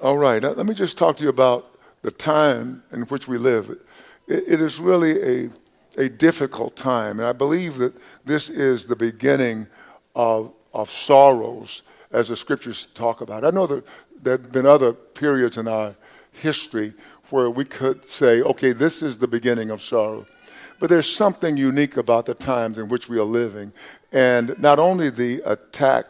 All right, let me just talk to you about the time in which we live. it, it is really a, a difficult time, and I believe that this is the beginning of, of sorrows, as the scriptures talk about. I know that there have been other periods in our history where we could say, okay, this is the beginning of sorrow. But there's something unique about the times in which we are living. And not only the attack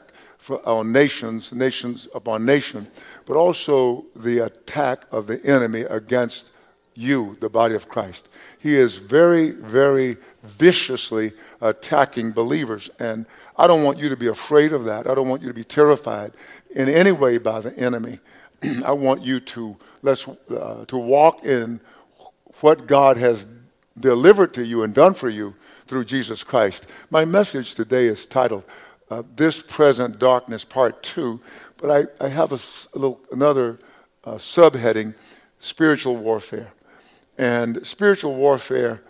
on nations, nations upon nation, but also the attack of the enemy against you, the body of Christ. He is very, very viciously attacking believers. And I don't want you to be afraid of that. I don't want you to be terrified in any way by the enemy. I want you to, let's, uh, to walk in what God has delivered to you and done for you through Jesus Christ. My message today is titled uh, This Present Darkness, Part 2, but I, I have a, a little, another uh, subheading Spiritual Warfare. And spiritual warfare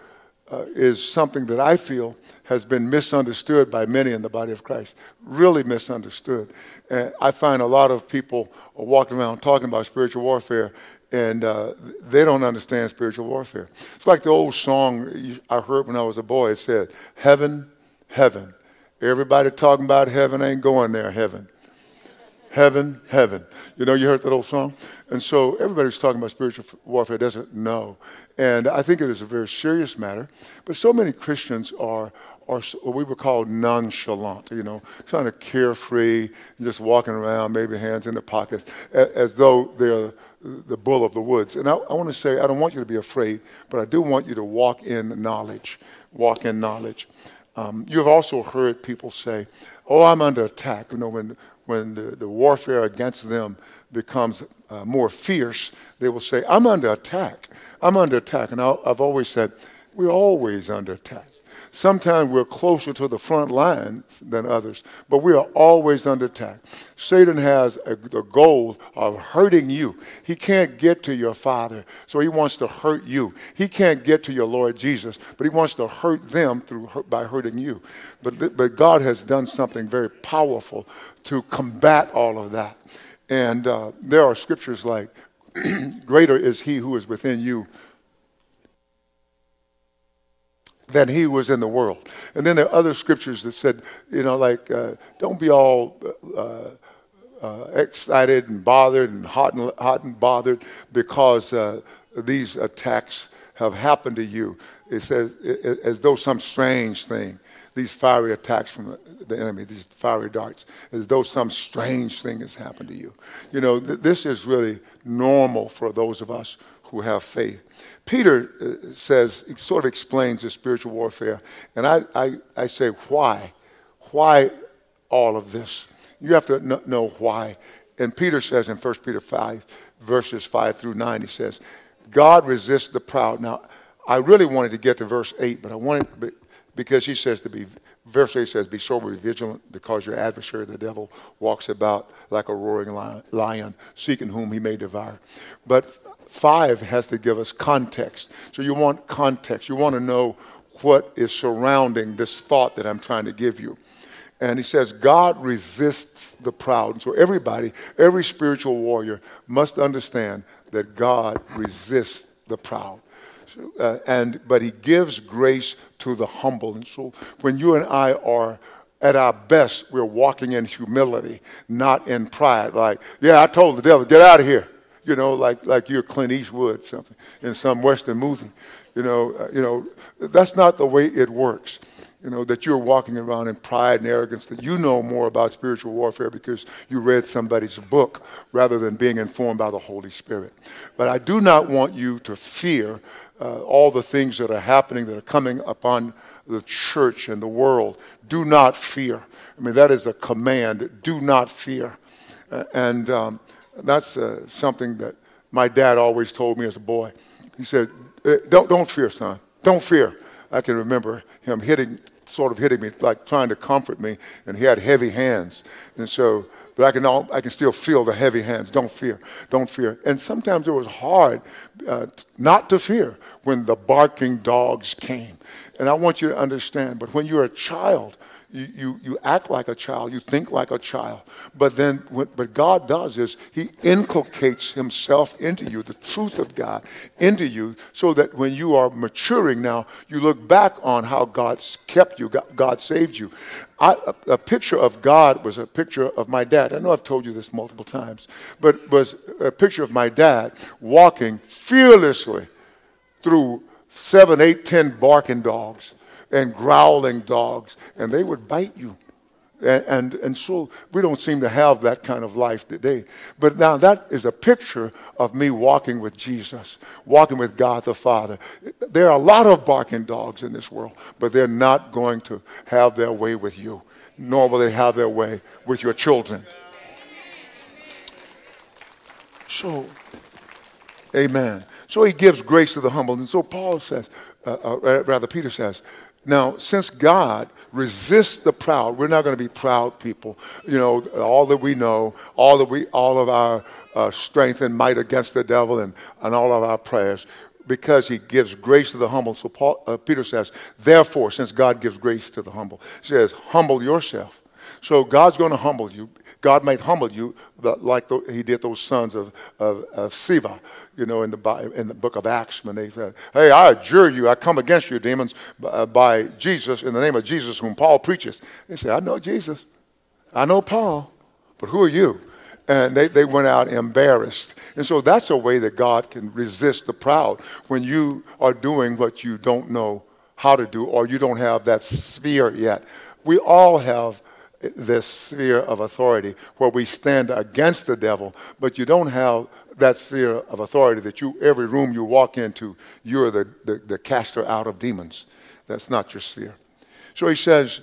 uh, is something that I feel has been misunderstood by many in the body of Christ. Really misunderstood. And I find a lot of people are walking around talking about spiritual warfare and uh, they don't understand spiritual warfare. It's like the old song I heard when I was a boy. It said, Heaven, heaven. Everybody talking about heaven ain't going there, heaven. Heaven, heaven. You know, you heard that old song? And so everybody who's talking about spiritual warfare doesn't know. And I think it is a very serious matter. But so many Christians are, are what we would call nonchalant, you know, kind of carefree, and just walking around, maybe hands in the pockets, as, as though they're the bull of the woods. And I, I want to say, I don't want you to be afraid, but I do want you to walk in knowledge. Walk in knowledge. Um, you have also heard people say, Oh, I'm under attack. You know, when, when the, the warfare against them becomes uh, more fierce, they will say, I'm under attack. I'm under attack. And I, I've always said, We're always under attack. Sometimes we're closer to the front lines than others, but we are always under attack. Satan has a, the goal of hurting you. He can't get to your Father, so he wants to hurt you. He can't get to your Lord Jesus, but he wants to hurt them through by hurting you. But, but God has done something very powerful to combat all of that. And uh, there are scriptures like, Greater is he who is within you than he was in the world. And then there are other scriptures that said, you know, like, uh, don't be all uh, uh, excited and bothered and hot and, hot and bothered because uh, these attacks have happened to you. It says, as though some strange thing, these fiery attacks from the enemy, these fiery darts, as though some strange thing has happened to you. You know, th- this is really normal for those of us who have faith. Peter uh, says, sort of explains the spiritual warfare, and I, I, I say, why? Why all of this? You have to know why. And Peter says in 1 Peter 5, verses 5 through 9, he says, God resists the proud. Now, I really wanted to get to verse 8, but I wanted, because he says to be, verse 8 says, Be sober, be vigilant, because your adversary, the devil, walks about like a roaring lion, seeking whom he may devour. But 5 has to give us context. So you want context. You want to know what is surrounding this thought that I'm trying to give you. And he says, God resists the proud. And so everybody, every spiritual warrior must understand that God resists the proud. So, uh, and, but he gives grace to the humble. And so when you and I are at our best, we're walking in humility, not in pride. Like, yeah, I told the devil, get out of here you know, like, like you're Clint Eastwood something in some Western movie. You know, uh, you know, that's not the way it works. You know, that you're walking around in pride and arrogance, that you know more about spiritual warfare because you read somebody's book rather than being informed by the Holy Spirit. But I do not want you to fear uh, all the things that are happening that are coming upon the church and the world. Do not fear. I mean, that is a command. Do not fear. Uh, and um, that's uh, something that my dad always told me as a boy. He said, eh, don't, don't fear, son. Don't fear. I can remember him hitting, sort of hitting me, like trying to comfort me, and he had heavy hands. And so, but I can, all, I can still feel the heavy hands. Don't fear. Don't fear. And sometimes it was hard uh, not to fear when the barking dogs came. And I want you to understand, but when you're a child, you, you, you act like a child, you think like a child. But then what, what God does is He inculcates Himself into you, the truth of God into you, so that when you are maturing now, you look back on how God's kept you, God saved you. I, a, a, picture of God was a picture of my dad. I know I've told you this multiple times, but was a picture of my dad walking fearlessly through seven, eight, ten barking dogs and growling dogs, and they would bite you. And, and, and, so we don't seem to have that kind of life today. But now that is a picture of me walking with Jesus, walking with God the Father. There are a lot of barking dogs in this world, but they're not going to have their way with you, nor will they have their way with your children. So, amen. So he gives grace to the humble. And so Paul says, uh, uh, rather, Peter says, now, since God resists the proud, we're not going to be proud people. You know, all that we know, all that we, all of our uh, strength and might against the devil, and, and all of our prayers, because He gives grace to the humble. So Paul, uh, Peter says, therefore, since God gives grace to the humble, he says, humble yourself. So God's going to humble you. God might humble you like He did those sons of, of, of Sceva you know, in the, in the book of Acts when they said, Hey, I adjure you, I come against you, demons, uh, by Jesus, in the name of Jesus, whom Paul preaches. They said, I know Jesus. I know Paul, but who are you? And they, they went out embarrassed. And so that's a way that God can resist the proud when you are doing what you don't know how to do or you don't have that sphere yet. We all have this sphere of authority where we stand against the devil, but you don't have that sphere of authority that you, every room you walk into, you're the, the, the caster out of demons. That's not your sphere. So he says,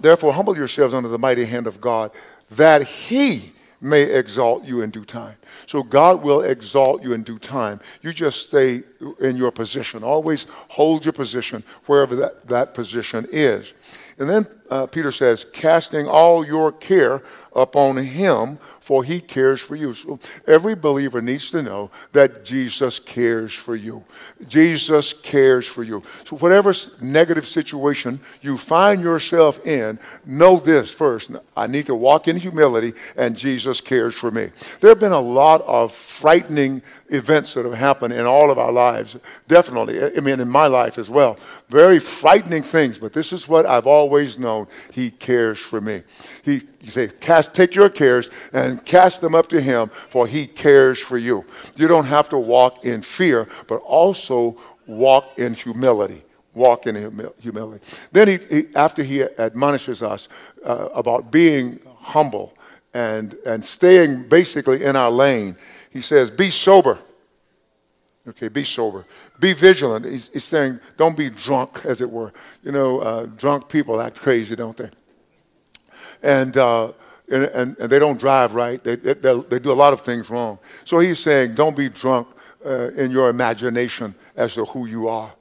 Therefore, humble yourselves under the mighty hand of God, that he may exalt you in due time. So God will exalt you in due time. You just stay in your position. Always hold your position wherever that, that position is. And then uh, Peter says, casting all your care upon him, for he cares for you. So every believer needs to know that Jesus cares for you. Jesus cares for you. So whatever negative situation you find yourself in, know this first. I need to walk in humility, and Jesus cares for me. There have been a lot of frightening events that have happened in all of our lives. Definitely. I mean, in my life as well. Very frightening things, but this is what I've always known. He cares for me. He, he say, cast, take your cares and cast them up to him, for he cares for you. You don't have to walk in fear, but also walk in humility walk in humility. Then, he, he, after he admonishes us uh, about being humble and, and staying basically in our lane, he says, Be sober. Okay, be sober. Be vigilant. He's, he's saying, Don't be drunk, as it were. You know, uh, drunk people act crazy, don't they? And, uh, and, and, and, they don't drive right. They, they, they, do a lot of things wrong. So he's saying, Don't be drunk uh, in your imagination as to who you are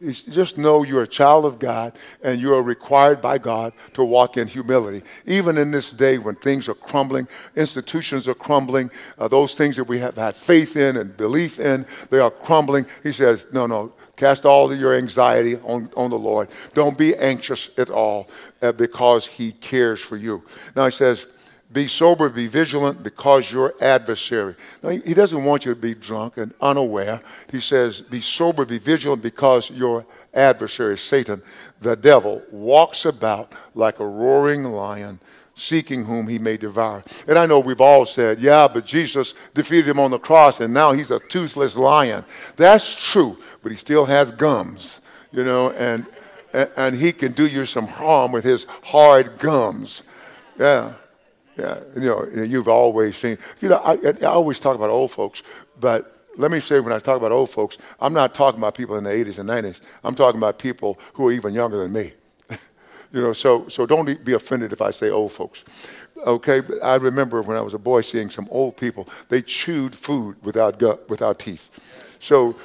just know you're a child of God and you are required by God to walk in humility. Even in this day when things are crumbling, institutions are crumbling, uh, those things that we have had faith in and belief in, they are crumbling. He says, no, no, cast all your anxiety on, on the Lord. Don't be anxious at all uh, because He cares for you. Now he says, be sober, be vigilant because your adversary. Now, he doesn't want you to be drunk and unaware. He says, be sober, be vigilant because your adversary, Satan, the devil, walks about like a roaring lion, seeking whom he may devour. And I know we've all said, yeah, but Jesus defeated him on the cross and now he's a toothless lion. That's true, but he still has gums, you know, and, and he can do you some harm with his hard gums. Yeah. Yeah, you know, you've always seen, you know, I, I always talk about old folks, but let me say when I talk about old folks, I'm not talking about people in the 80s and 90s. I'm talking about people who are even younger than me. you know, so, so don't be offended if I say old folks. Okay, but I remember when I was a boy seeing some old people, they chewed food without gut, without teeth. So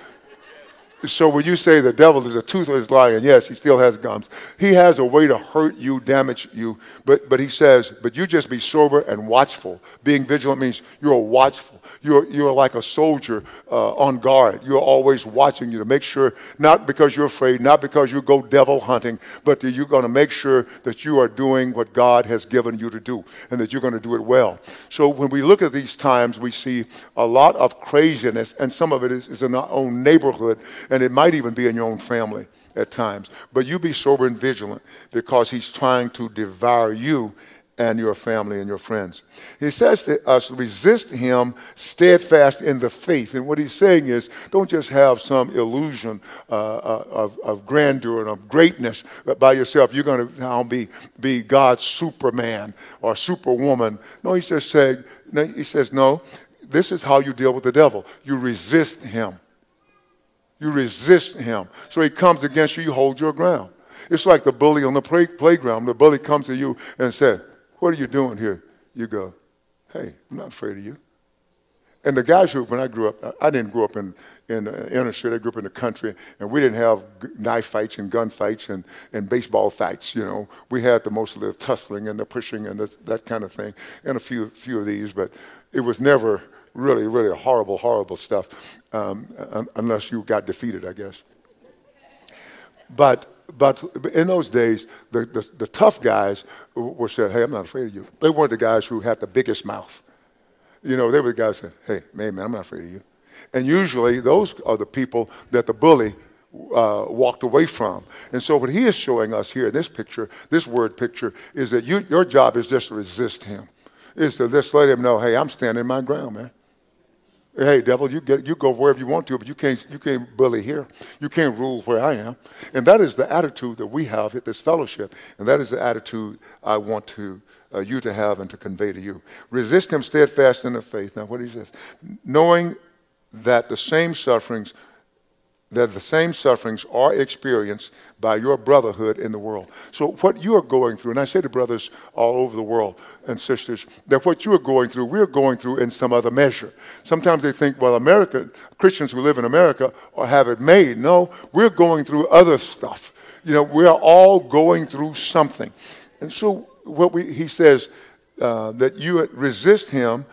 So when you say the devil is a toothless lion, yes, he still has gums. He has a way to hurt you, damage you, but, but he says, but you just be sober and watchful. Being vigilant means you're watchful. You're, you're like a soldier uh, on guard. You're always watching you to make sure, not because you're afraid, not because you go devil hunting, but that you're going to make sure that you are doing what God has given you to do and that you're going to do it well. So when we look at these times, we see a lot of craziness, and some of it is, is in our own neighborhood, and it might even be in your own family at times. But you be sober and vigilant because he's trying to devour you and your family and your friends. He says to us, resist him steadfast in the faith. And what he's saying is, don't just have some illusion uh, uh of, of grandeur and of greatness by yourself. You're going to now be, be God's superman or superwoman. No, he says, say, no, he says, no, this is how you deal with the devil. You resist him. You resist him. So he comes against you, you hold your ground. It's like the bully on the play- playground. The bully comes to you and says, what are you doing here? You go, Hey, I'm not afraid of you. And the guys who, when I grew up, I didn't grow up in, in the inner city, I grew up in the country, and we didn't have knife fights and gun fights and, and baseball fights, you know. We had the most of the tussling and the pushing and the, that kind of thing, and a few, few of these, but it was never really, really horrible, horrible stuff, um, unless you got defeated, I guess. But but in those days, the, the, the, tough guys were said, hey, I'm not afraid of you. They weren't the guys who had the biggest mouth. You know, they were the guys said, hey, man, man, I'm not afraid of you. And usually those are the people that the bully uh, walked away from. And so what he is showing us here in this picture, this word picture, is that you, your job is just to resist him. Is to just let him know, hey, I'm standing my ground, man. Hey, devil, you, get, you go wherever you want to, but you can't, you can't bully here. You can't rule where I am. And that is the attitude that we have at this fellowship. And that is the attitude I want to, uh, you to have and to convey to you. Resist him steadfast in the faith. Now, what he says, knowing that the same sufferings that the same sufferings are experienced by your brotherhood in the world. So, what you are going through, and I say to brothers all over the world and sisters, that what you are going through, we're going through in some other measure. Sometimes they think, well, America, Christians who live in America or have it made. No, we're going through other stuff. You know, we're all going through something. And so, what we, he says, uh, that you resist him,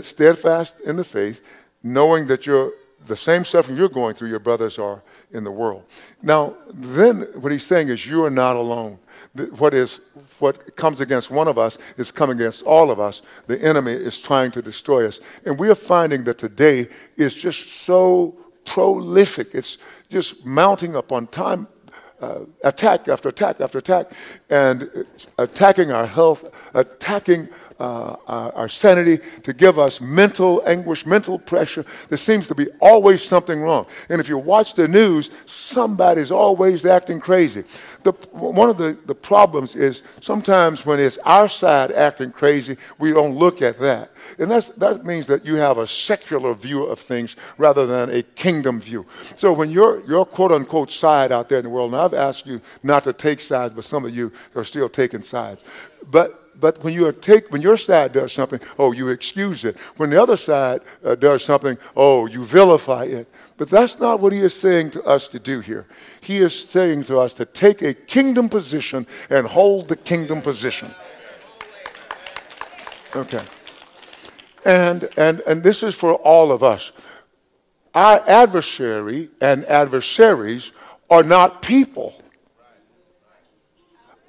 steadfast in the faith, knowing that you're the same suffering you're going through, your brothers are in the world. Now, then what he's saying is you are not alone. What is what comes against one of us is coming against all of us. The enemy is trying to destroy us. And we are finding that today is just so prolific. It's just mounting up on time uh, attack after attack after attack, and attacking our health, attacking uh, our, sanity, to give us mental anguish, mental pressure. There seems to be always something wrong. And if you watch the news, somebody's always acting crazy. The, one of the, the problems is sometimes when it's our side acting crazy, we don't look at that. And that's, that means that you have a secular view of things rather than a kingdom view. So when your, your quote unquote side out there in the world, and I've asked you not to take sides, but some of you are still taking sides. But but when you take when your side does something, oh, you excuse it. When the other side uh, does something, oh, you vilify it. But that's not what he is saying to us to do here. He is saying to us to take a kingdom position and hold the kingdom position. Okay. And and and this is for all of us. Our adversary and adversaries are not people.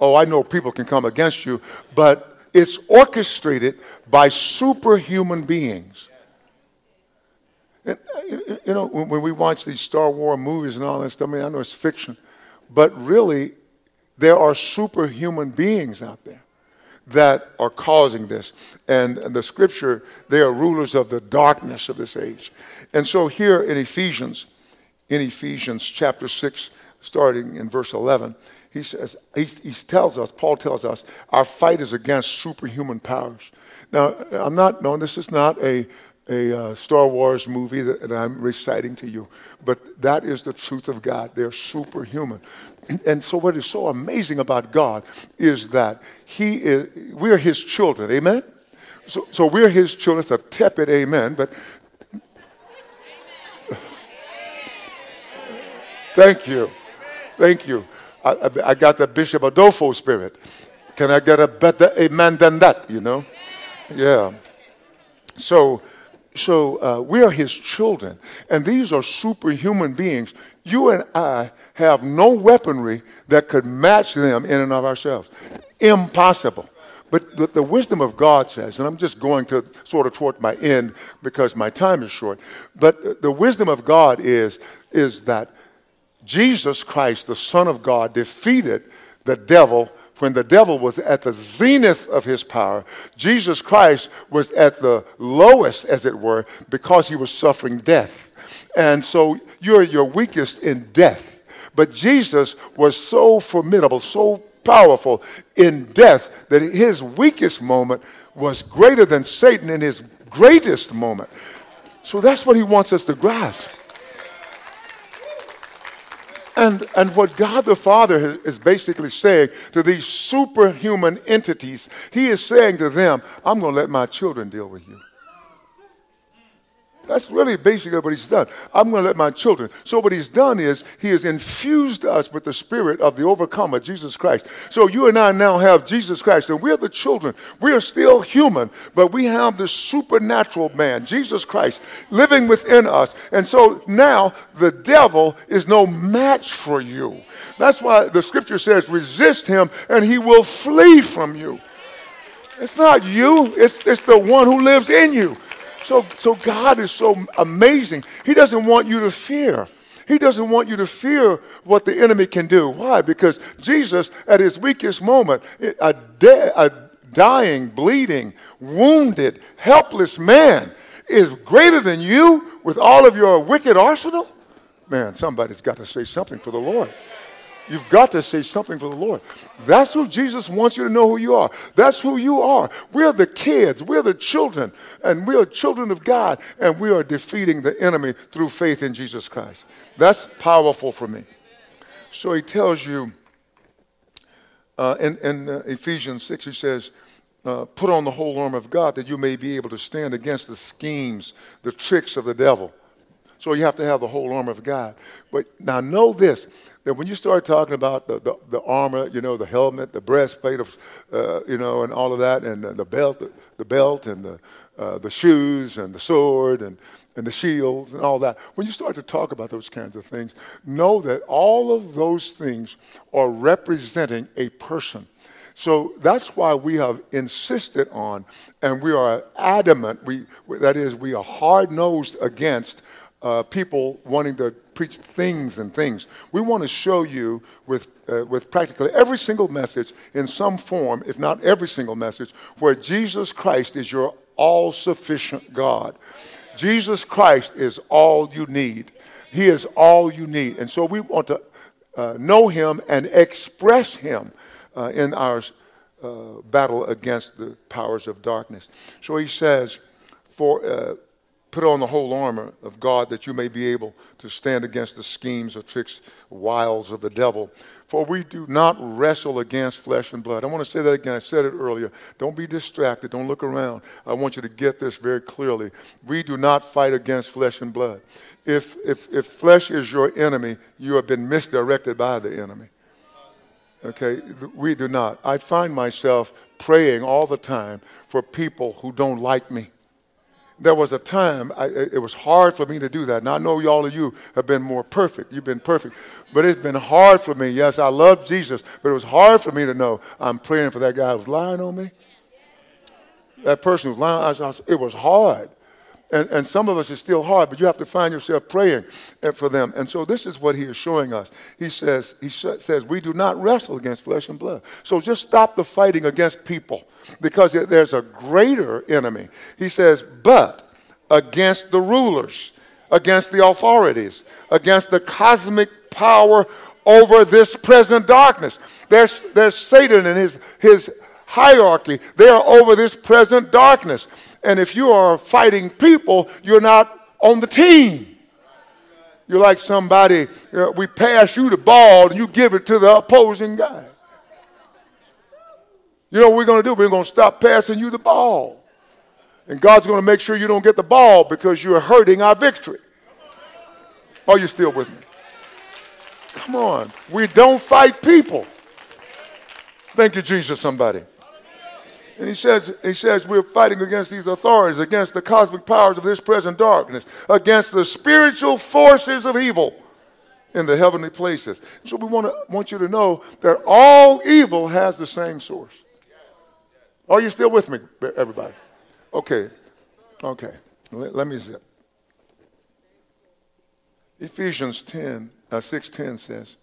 Oh, I know people can come against you, but it's orchestrated by superhuman beings. And, uh, you know, when we watch these Star Wars movies and all that stuff, I mean, I know it's fiction, but really, there are superhuman beings out there that are causing this. And, and the scripture, they are rulers of the darkness of this age. And so here in Ephesians, in Ephesians chapter 6, starting in verse 11, he says, he, he tells us, Paul tells us, our fight is against superhuman powers. Now, I'm not, no, this is not a, a uh, Star Wars movie that, that, I'm reciting to you, but that is the truth of God. They're superhuman. And so, what is so amazing about God is that He is, we're His children. Amen? So, so we're His children. It's a tepid amen, but Thank you. Thank you. I, I, got the Bishop Adolfo spirit. Can I get a better amen than that, you know? Yeah. So, so uh, we are his children, and these are superhuman beings. You and I have no weaponry that could match them in and of ourselves. Impossible. But, but the wisdom of God says, and I'm just going to sort of toward my end because my time is short, but the wisdom of God is, is that Jesus Christ, the Son of God, defeated the devil when the devil was at the zenith of his power, Jesus Christ was at the lowest, as it were, because he was suffering death. And so you're your weakest in death. But Jesus was so formidable, so powerful in death that his weakest moment was greater than Satan in his greatest moment. So that's what he wants us to grasp. And, and what God the Father is basically saying to these superhuman entities, He is saying to them, I'm going to let my children deal with you. That's really basically what he's done. I'm going to let my children. So, what he's done is he has infused us with the spirit of the overcomer, Jesus Christ. So, you and I now have Jesus Christ, and we're the children. We are still human, but we have the supernatural man, Jesus Christ, living within us. And so now the devil is no match for you. That's why the scripture says, resist him, and he will flee from you. It's not you, it's, it's the one who lives in you. So, so God is so amazing. He doesn't want you to fear. He doesn't want you to fear what the enemy can do. Why? Because Jesus, at his weakest moment, a, de- a dying, bleeding, wounded, helpless man is greater than you with all of your wicked arsenal? Man, somebody's got to say something for the Lord. You've got to say something for the Lord. That's who Jesus wants you to know who you are. That's who you are. We're the kids, we're the children, and we are children of God, and we are defeating the enemy through faith in Jesus Christ. That's powerful for me. So he tells you uh, in, in uh, Ephesians 6, he says, uh, Put on the whole armor of God that you may be able to stand against the schemes, the tricks of the devil. So you have to have the whole armor of God. But now know this that when you start talking about the, the, the, armor, you know, the helmet, the breastplate of, uh, you know, and all of that, and the, belt, the, the, belt, and the, uh, the shoes, and the sword, and, and the shields, and all that, when you start to talk about those kinds of things, know that all of those things are representing a person. So that's why we have insisted on, and we are adamant, we, that is, we are hard nosed against uh, people wanting to preach things and things. We want to show you with, uh, with practically every single message in some form, if not every single message, where Jesus Christ is your all sufficient God. Jesus Christ is all you need. He is all you need. And so we want to uh, know Him and express Him uh, in our uh, battle against the powers of darkness. So he says, for uh, Put on the whole armor of God that you may be able to stand against the schemes or tricks, wiles of the devil. For we do not wrestle against flesh and blood. I want to say that again. I said it earlier. Don't be distracted. Don't look around. I want you to get this very clearly. We do not fight against flesh and blood. If, if, if flesh is your enemy, you have been misdirected by the enemy. Okay? We do not. I find myself praying all the time for people who don't like me there was a time I, it was hard for me to do that. And I know y'all of you have been more perfect. You've been perfect. But it's been hard for me. Yes, I love Jesus, but it was hard for me to know I'm praying for that guy who's lying on me. That person who's lying, I, I, it was hard. And, and some of us it's still hard, but you have to find yourself praying eh, for them. And so this is what he is showing us. He says, he says, we do not wrestle against flesh and blood. So just stop the fighting against people because there's a greater enemy. He says, but against the rulers, against the authorities, against the cosmic power over this present darkness. There's, there's Satan and his, his hierarchy. They are over this present darkness. And if you are fighting people, you're not on the team. You're like somebody, know, we pass you the ball and you give it to the opposing guy. You know what we're going to do? We're going to stop passing you the ball. And God's going to make sure you don't get the ball because you're hurting our victory. Are you still with me? Come on. We don't fight people. Thank you, Jesus, somebody. And he says, he says, we're fighting against these authorities, against the cosmic powers of this present darkness, against the spiritual forces of evil in the heavenly places. So we want, to, want you to know that all evil has the same source. Are you still with me, everybody? Okay. Okay. Let, let me zip. Ephesians 10, uh, 6.10 says,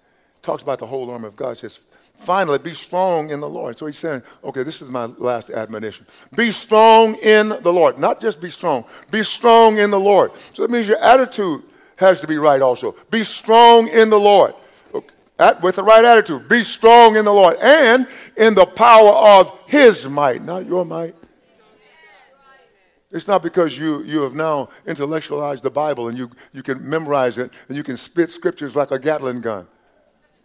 talks about the whole armor of God. Says, Finally, be strong in the Lord. So he's saying, okay, this is my last admonition. Be strong in the Lord. Not just be strong, be strong in the Lord. So that means your attitude has to be right also. Be strong in the Lord. At, with the right attitude. Be strong in the Lord and in the power of his might, not your might. It's not because you, you have now intellectualized the Bible and you, you can memorize it and you can spit scriptures like a Gatling gun.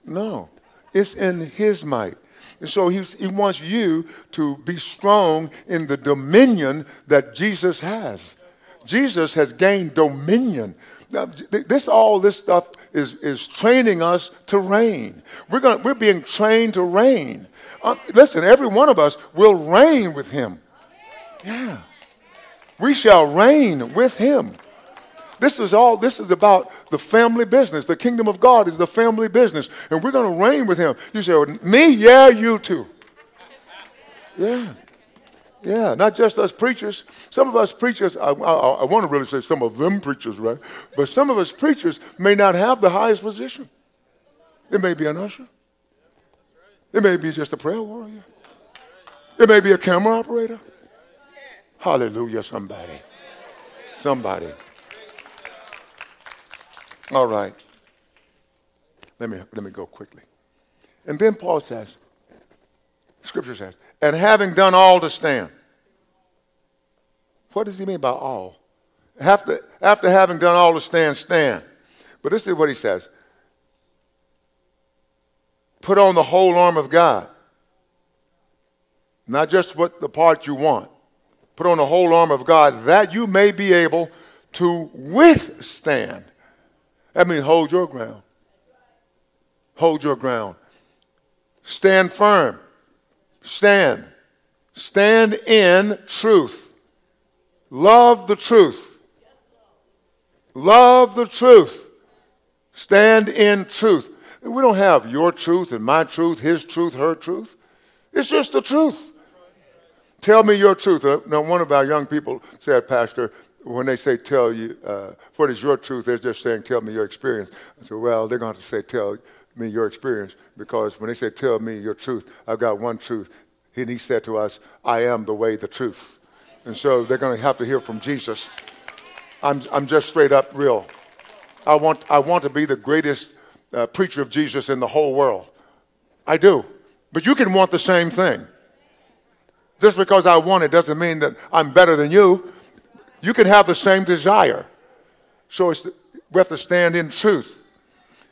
No. It's in His might. And so he wants you to be strong in the dominion that Jesus has. Jesus has gained dominion. Now, this all this stuff is, is training us to reign. We're, gonna, we're being trained to reign. Uh, listen, every one of us will reign with him. Yeah. We shall reign with him. This is all, this is about the family business. The kingdom of God is the family business. And we're going to reign with him. You say, me? Yeah, you too. Yeah. Yeah, not just us preachers. Some of us preachers, I, I, I want to really say some of them preachers, right? But some of us preachers may not have the highest position. It may be an usher. It may be just a prayer warrior. It may be a camera operator. Hallelujah, somebody. Somebody. All right. Let me, let me go quickly. And then Paul says, Scripture says, and having done all to stand. What does he mean by all? After, after having done all to stand, stand. But this is what he says put on the whole arm of God. Not just what the part you want. Put on the whole arm of God that you may be able to withstand that means hold your ground. Hold your ground. Stand firm. Stand. Stand in truth. Love the truth. Love the truth. Stand in truth. We don't have your truth and my truth, his truth, her truth. It's just the truth. Tell me your truth. Uh, now, one of our young people said, Pastor, when they say tell you, uh, what is your truth, they're just saying tell me your experience. I said, well, they're going to have to say tell me your experience because when they say tell me your truth, I've got one truth. And he said to us, I am the way, the truth. And so they're going to have to hear from Jesus. I'm, I'm just straight up real. I want, I want to be the greatest uh, preacher of Jesus in the whole world. I do. But you can want the same thing. Just because I want it doesn't mean that I'm better than you. You can have the same desire. So we have to stand in truth.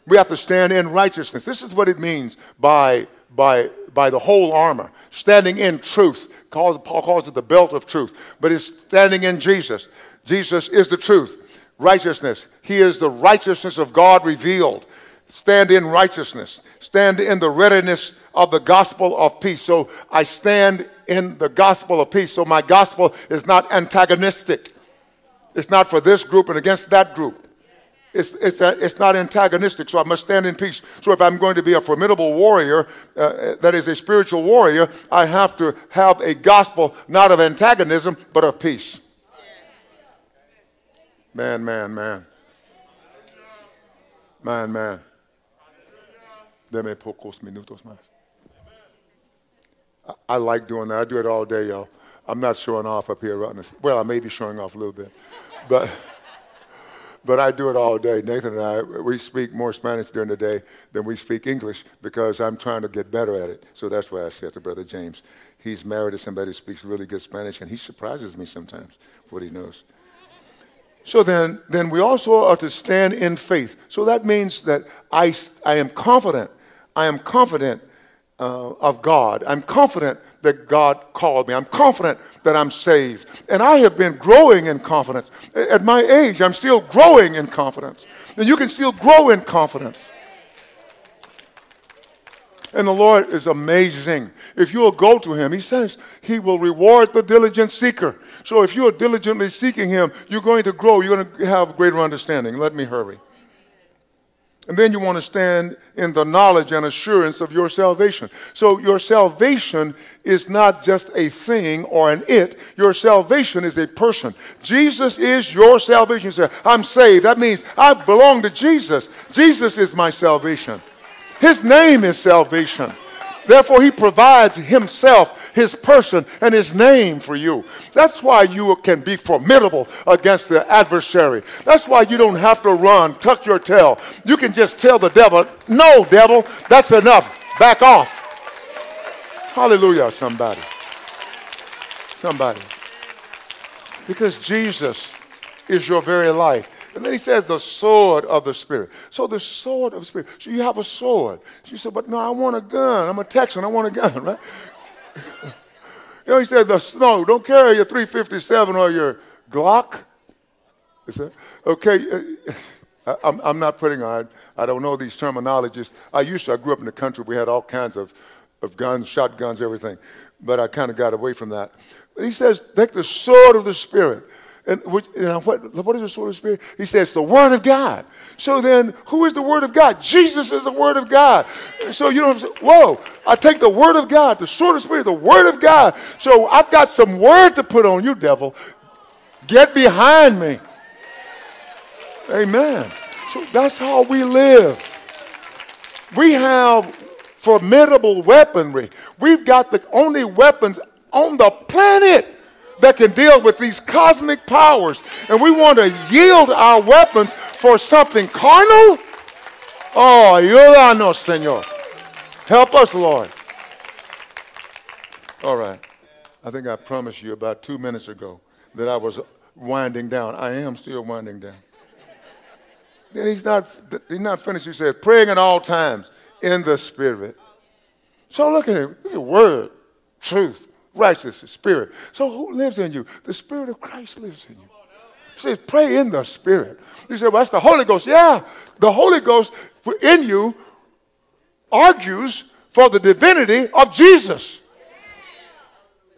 We have to stand in righteousness. This is what it means by, by, by the whole armor. Standing in truth. Calls, Paul calls it the belt of truth. But it's standing in Jesus. Jesus is the truth. Righteousness. He is the righteousness of God revealed. Stand in righteousness. Stand in the readiness of the gospel of peace. So I stand in the gospel of peace. So my gospel is not antagonistic. It's not for this group and against that group. It's, it's, a, it's not antagonistic, so I must stand in peace. So if I'm going to be a formidable warrior, uh, that is a spiritual warrior, I have to have a gospel not of antagonism, but of peace. Man, man, man. Man, man. Deme pocos minutos más. I like doing that. I do it all day, y'all. I'm not showing off up here. Well, I may be showing off a little bit, but but I do it all day. Nathan and I, we speak more Spanish during the day than we speak English because I'm trying to get better at it. So that's why I said to Brother James, he's married to somebody who speaks really good Spanish, and he surprises me sometimes what he knows. So then, then we also are to stand in faith. So that means that I, I am confident. I am confident uh, of God. I'm confident that God called me. I'm confident that I'm saved. And I have been growing in confidence. At my age, I'm still growing in confidence. And you can still grow in confidence. And the Lord is amazing. If you will go to him, he says he will reward the diligent seeker. So if you are diligently seeking him, you're going to grow. You're going to have greater understanding. Let me hurry. And then you want to stand in the knowledge and assurance of your salvation. So your salvation is not just a thing or an it. Your salvation is a person. Jesus is your salvation. You say, I'm saved. That means I belong to Jesus. Jesus is my salvation. His name is salvation. Therefore, he provides himself, his person, and his name for you. That's why you can be formidable against the adversary. That's why you don't have to run, tuck your tail. You can just tell the devil, No, devil, that's enough. Back off. Hallelujah, somebody. Somebody. Because Jesus is your very life. And then he says, the sword of the Spirit. So the sword of the Spirit. So you have a sword. She said, but no, I want a gun. I'm a Texan. I want a gun, right? you know, he said, the, snow. don't carry your 357 or your Glock. That, okay, uh, I, I'm, I'm not putting on, I don't know these terminologies. I used to, I grew up in the country. We had all kinds of, of guns, shotguns, everything. But I kind of got away from that. But he says, take the sword of the Spirit. And which, what, what is the sword of the Spirit? He says the Word of God. So then, who is the Word of God? Jesus is the Word of God. So you don't say, whoa, I take the Word of God, the sword of the Spirit, the Word of God. So I've got some Word to put on you, devil. Get behind me. Amen. So that's how we live. We have formidable weaponry. We've got the only weapons on the planet that can deal with these cosmic powers, and we want to yield our weapons for something carnal? Oh, ayúdanos, Señor. Help us, Lord. All right. I think I promised you about two minutes ago that I was winding down. I am still winding down. Then he's not, he's not finished. He said, praying at all times in the Spirit. So look at it. Look at word, truth, righteousness, spirit. So who lives in you? The Spirit of Christ lives in you. He says, pray in the Spirit. You say, well, that's the Holy Ghost. Yeah, the Holy Ghost in you argues for the divinity of Jesus.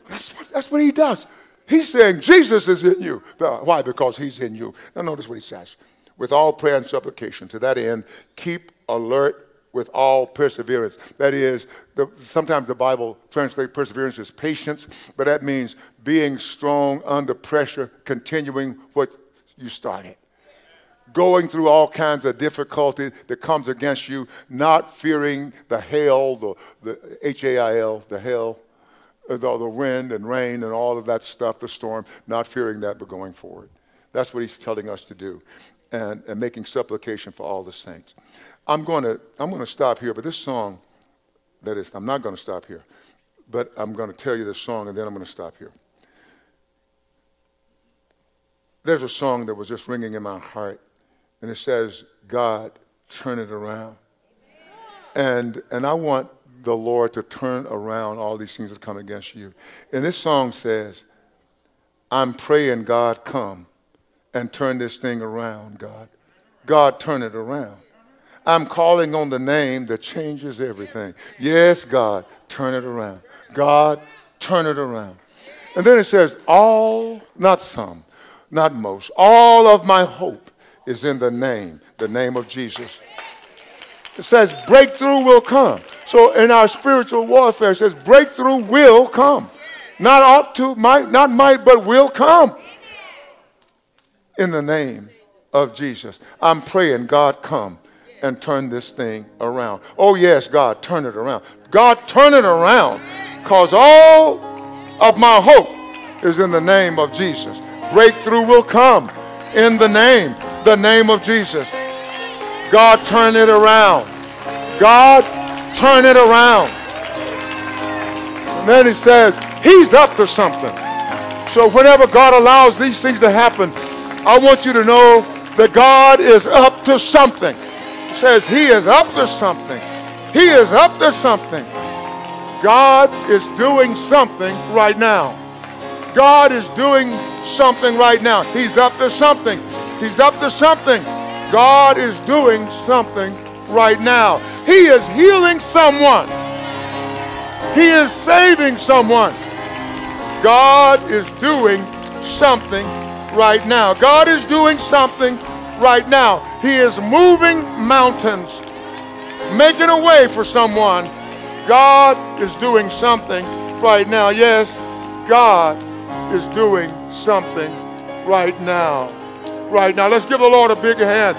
That's what, that's what he does. He's saying Jesus is in you. Why? Because he's in you. Now, notice what he says. With all prayer and supplication, to that end, keep alert with all perseverance. That is, the, sometimes the Bible translates perseverance as patience, but that means being strong under pressure, continuing what you started. Going through all kinds of difficulty that comes against you, not fearing the hail, the, the H A I L, the hail, uh, the, the wind and rain and all of that stuff, the storm, not fearing that, but going forward. That's what he's telling us to do, and, and making supplication for all the saints. I'm going to I'm going to stop here, but this song, that is, I'm not going to stop here, but I'm going to tell you this song, and then I'm going to stop here. There's a song that was just ringing in my heart, and it says, "God, turn it around," and and I want the Lord to turn around all these things that come against you. And this song says, "I'm praying, God, come." And turn this thing around, God. God, turn it around. I'm calling on the name that changes everything. Yes, God, turn it around. God, turn it around. And then it says, all, not some, not most, all of my hope is in the name, the name of Jesus. It says breakthrough will come. So in our spiritual warfare, it says breakthrough will come. Not ought to, might, not might, but will come. In the name of Jesus. I'm praying, God, come and turn this thing around. Oh, yes, God, turn it around. God, turn it around because all of my hope is in the name of Jesus. Breakthrough will come in the name, the name of Jesus. God, turn it around. God, turn it around. And then he says, He's up to something. So whenever God allows these things to happen, I want you to know that God is up to something says he is up to something. He is up to something. God is doing something right now. God is doing something right now. He's up to something. He's up to something. God is doing something right now. He is healing someone. He is saving someone. God is doing something right now. God is doing something right now. He is moving mountains, making a way for someone. God is doing something right now. Yes, God is doing something right now. Right now. Let's give the Lord a big hand.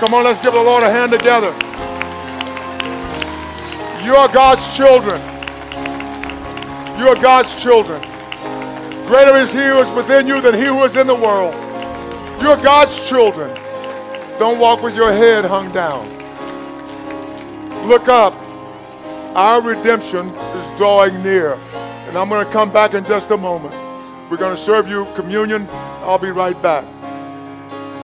Come on, let's give the Lord a hand together. You are God's children. You are God's children. Greater is he who is within you than he who is in the world. You're God's children. Don't walk with your head hung down. Look up. Our redemption is drawing near. And I'm going to come back in just a moment. We're going to serve you communion. I'll be right back.